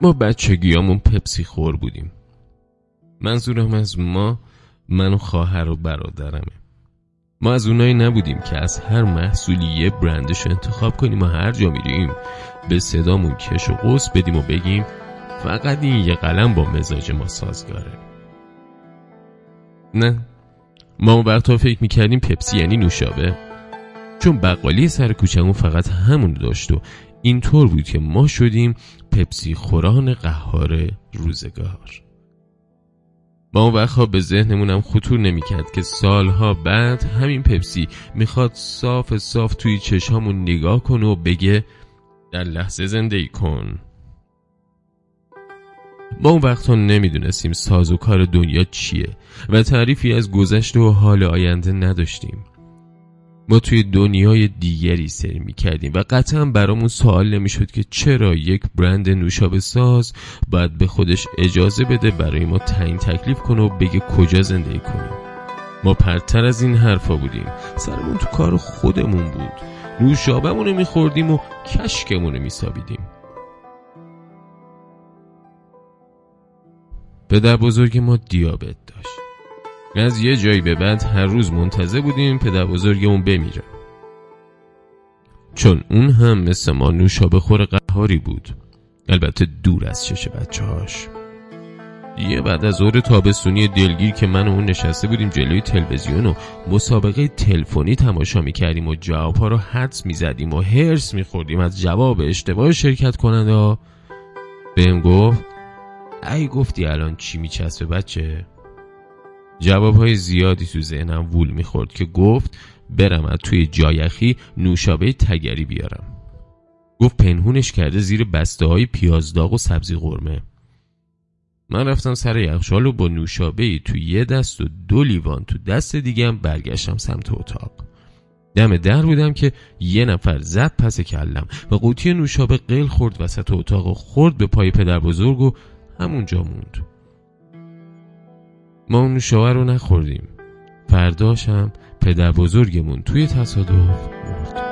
ما بچگیامون پپسی خور بودیم. منظورم از ما من و خواهر و برادرمه. ما از اونایی نبودیم که از هر محصولی یه برندش انتخاب کنیم و هر جا میریم به صدامون کش و قوس بدیم و بگیم فقط این یه قلم با مزاج ما سازگاره. نه ما وقتا فکر می‌کردیم پپسی یعنی نوشابه. چون بقالی سر کوچمون فقط همون داشت و اینطور بود که ما شدیم پپسی خوران قهار روزگار. ما اون وقتها به ذهنمونم خطور نمی‌کرد که سالها بعد همین پپسی می‌خواد صاف صاف توی چشامون نگاه کن و بگه در لحظه زندگی کن. ما اون وقتها نمی‌دونستیم ساز و کار دنیا چیه و تعریفی از گذشته و حال آینده نداشتیم. ما توی دنیای دیگری سری می کردیم و قطعا برامون سوال نمی شد که چرا یک برند نوشابه ساز باید به خودش اجازه بده برای ما تعیین تکلیف کنه و بگه کجا زندگی کنیم. ما پرتر از این حرفا بودیم. سرمون تو کار خودمون بود. نوشابهمونو میخوردیم و کشکمونو میسابیدیم. پدر بزرگ ما دیابت داشت. از یه جایی به بعد هر روز منتظر بودیم پدر بزرگمون بمیره. چون اون هم مثل ما نوشابه خور قهاری بود. البته دور از چش بچه هاش یه بعد از ظهر تابستونی دلگیر که من و اون نشسته بودیم جلوی تلویزیون و مسابقه تلفنی تماشا می‌کردیم و جوابها رو حدس می‌زدیم و هرس میخوردیم از جواب اشتباه شرکت کننده بهم گفت ای گفتی الان چی میچسبه بچه؟ جواب های زیادی تو ذهنم وول می‌خورد که گفت برم از توی جایخی نوشابه تگری بیارم. گفت پنهونش کرده زیر بسته های پیازداغ و سبزی قرمه من رفتم سر یخشال و با نوشابه توی یه دست و دو لیوان تو دست دیگم برگشتم سمت اتاق. دم در بودم که یه نفر زد پس کلم و قوطی نوشابه قیل خورد وسط اتاق و خورد به پای پدر بزرگ و همونجا موند. ما اون نوشابه رو نخوردیم. فرداشم پدر بزرگمون توی تصادف مرد.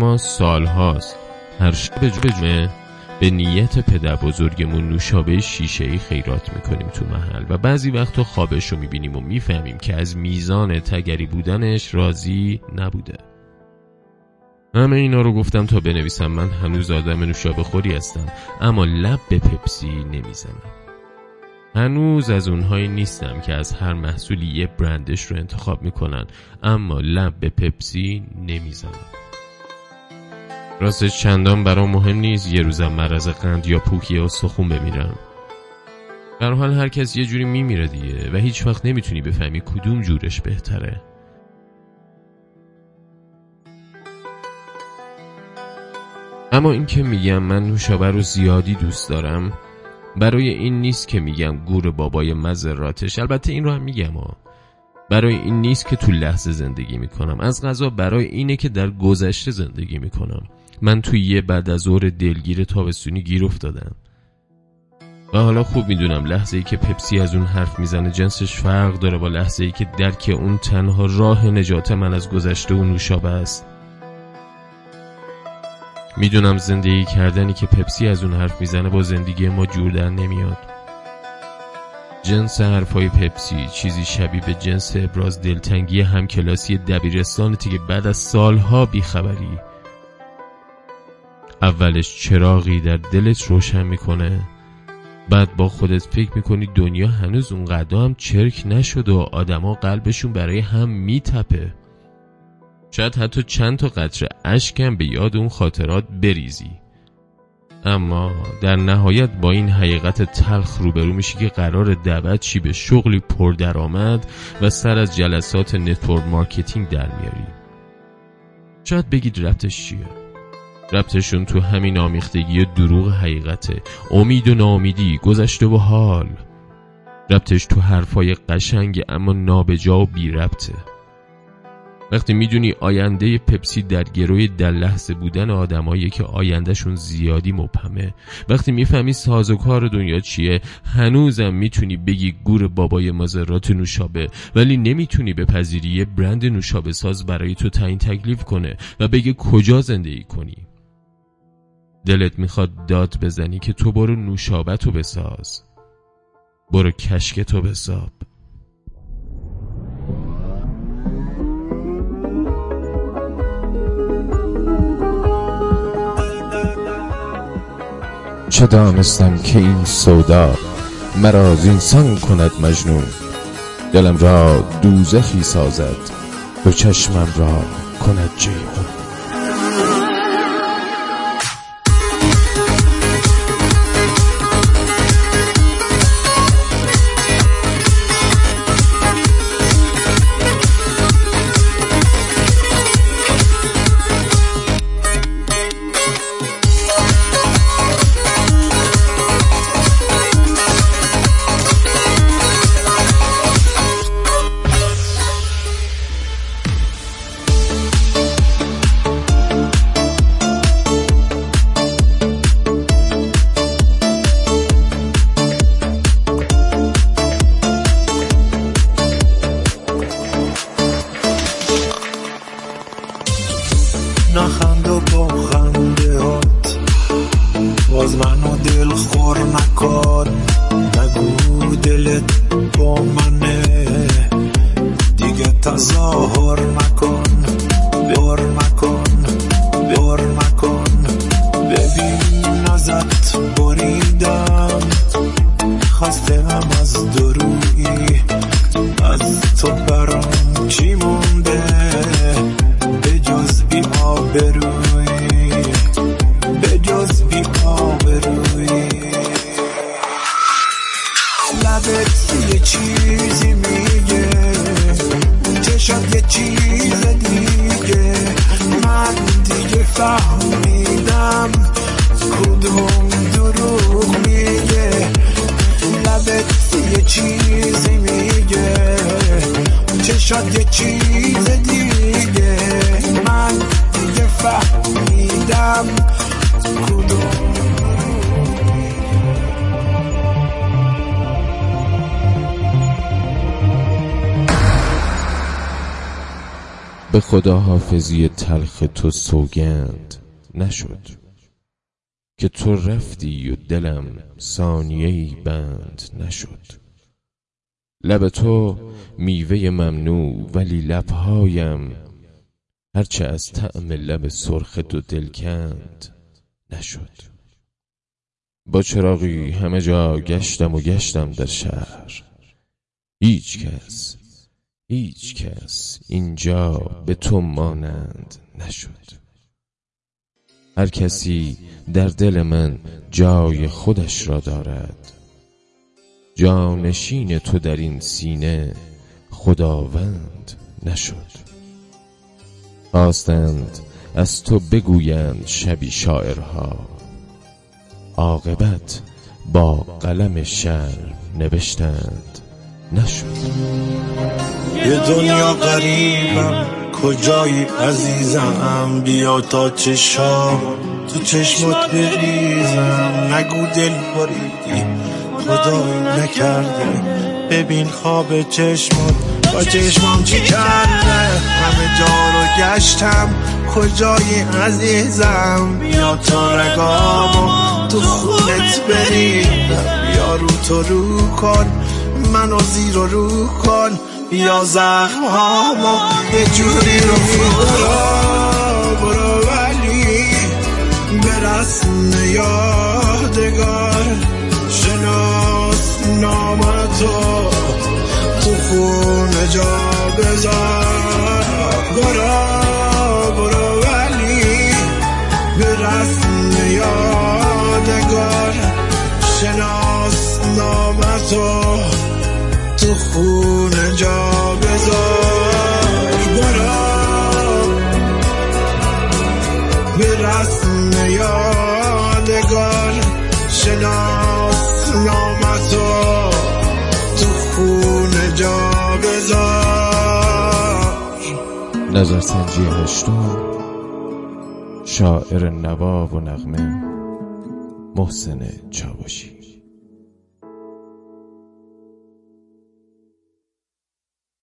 ما سالهاست هر شب جمعه به نیت پدر بزرگمون نوشابه شیشه ای خیرات می‌کنیم تو محل و بعضی وقتا خوابش رو می‌بینیم و می‌فهمیم که از میزان تگری بودنش راضی نبوده. همه اینا رو گفتم تا بنویسم. من هنوز آدم نوشابه خوری هستم اما لب به پپسی نمی‌زنم. هنوز از اونهایی نیستم که از هر محصولی یه برندش رو انتخاب می‌کنن اما لب به پپسی نمی‌زنم. راستش چندان برام مهم نیست یه روزم مرض قند یا پوکی یا سخون بمیرم. در حال هر کس یه جوری میمیره دیگه و هیچ وقت نمی‌تونی بفهمی کدوم جورش بهتره. اما این که میگم من نوشابه رو زیادی دوست دارم برای این نیست که میگم گور بابای مذراتش البته این رو هم میگم ها برای این نیست که تو لحظه زندگی می‌کنم. از غذا برای اینه که در گذشته زندگی می‌کنم. من توی یه بعد از ظهر دلگیر تابستونی گیر افتادم. و حالا خوب می‌دونم لحظه ای که پپسی از اون حرف می‌زنه جنسش فرق داره با لحظه ای که درک اون تنها راه نجات من از گذشته و نوشابه است. می‌دونم زندگی کردنی که پپسی از اون حرف می‌زنه با زندگی ما جور در نمیاد. جنس حرفای پپسی چیزی شبیه به جنس ابراز دلتنگی همکلاسی دبیرستانتی که بعد از سالها بیخبری. اولش چراغی در دلت روشن می‌کنه. بعد با خودت فکر می‌کنی دنیا هنوز اونقدر هم چرک نشد و آدما قلبشون برای هم میتپه. شاید حتی چند تا قطره اشکم به یاد اون خاطرات بریزی. اما در نهایت با این حقیقت تلخ روبرو میشی که قرار دعوت به شغلی پردرآمد و سر از جلسات network marketing در میاری. شاید بگید ربطش چیه؟ ربطشون تو همین آمیختگی دروغ حقیقته. امید و ناامیدی گذشته و حال. ربطش تو حرفای قشنگ اما نابجا و بی ربطه. وقتی می‌دونی آینده پپسی در گروی در لحظه بودن آدمایی که آیندهشون زیادی مبهمه وقتی می‌فهمی سازوکار دنیا چیه هنوزم می‌تونی بگی گور بابای مازرات نوشابه ولی نمی‌تونی بپذیری یه برند نوشابه ساز برای تو تعیین تکلیف کنه و بگه کجا زندگی کنی. دلت می‌خواد داد بزنی که تو برو نوشابه تو بساز. برو کشک تو بساب. چه دانستم که این سودا مرا زینسان کند مجنون؟ دلم را دوزخی سازد و چشمم را کند جیهون. تظاهر نکن بار نکن بار نکن ببین ازت بریدم خستم به خدا حافظی تلخ تو سوگند نشد که تو رفتی و دلم ثانیه‌ای بند نشد. لب تو میوه ممنوع ولی لبهایم هرچه از طعم لب سرخ دو کند نشد. با چراغی همه جا گشتم و گشتم در شهر. هیچ کس هیچ کس اینجا به تو مانند نشد. هر کسی در دل من جای خودش را دارد. جانشین تو در این سینه خداوند نشد. خواستند از تو بگویند شبی شاعرها. عاقبت با قلم شعر نوشتند. نشد. یه دنیا غریبم. کجایی عزیزم؟ بیا تا چشام. تو چشمت بریزم. نگو دل بریدی. خدایی نکرده. ببین خواب چشمت. با چشمام چی کرده؟ همه جا رو گشتم. کجایی عزیزم؟ بیا تا رگامو تو خونت بریدم بیا رو تو رو کن. منو زیر و رو کن. بیا زخم هامو یه جوری رو برو برو ولی به رسم یادگار. شناس نام تو خون جا بذار. برو برو ولی به رسم یادگار. شناس نام تو خون جا بذار. برو. به رسم یادگار شناس نام تو خون جا بذار. نظر سنجی هشتم. شاعر نوا و نغمه محسن چاوشی.